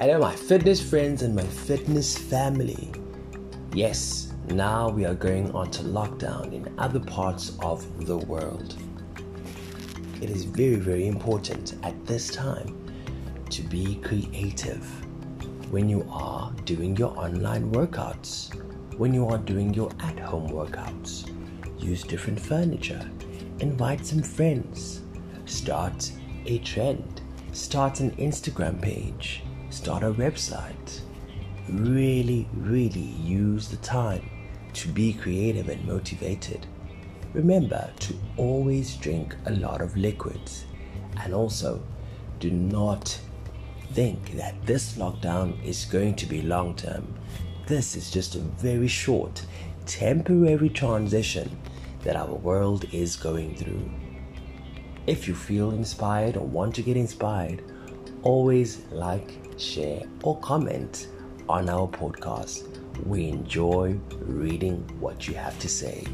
Hello, my fitness friends and my fitness family. Yes, now we are going on to lockdown in other parts of the world. It is very, very important at this time to be creative when you are doing your online workouts, when you are doing your at home workouts. Use different furniture, invite some friends, start a trend, start an Instagram page, start a website. Really, really use the time to be creative and motivated. Remember to always drink a lot of liquids and also do not think that this lockdown is going to be long term. This is just a very short, temporary transition that our world is going through. If you feel inspired or want to get inspired, always like, share, or comment on our podcast. We enjoy reading what you have to say.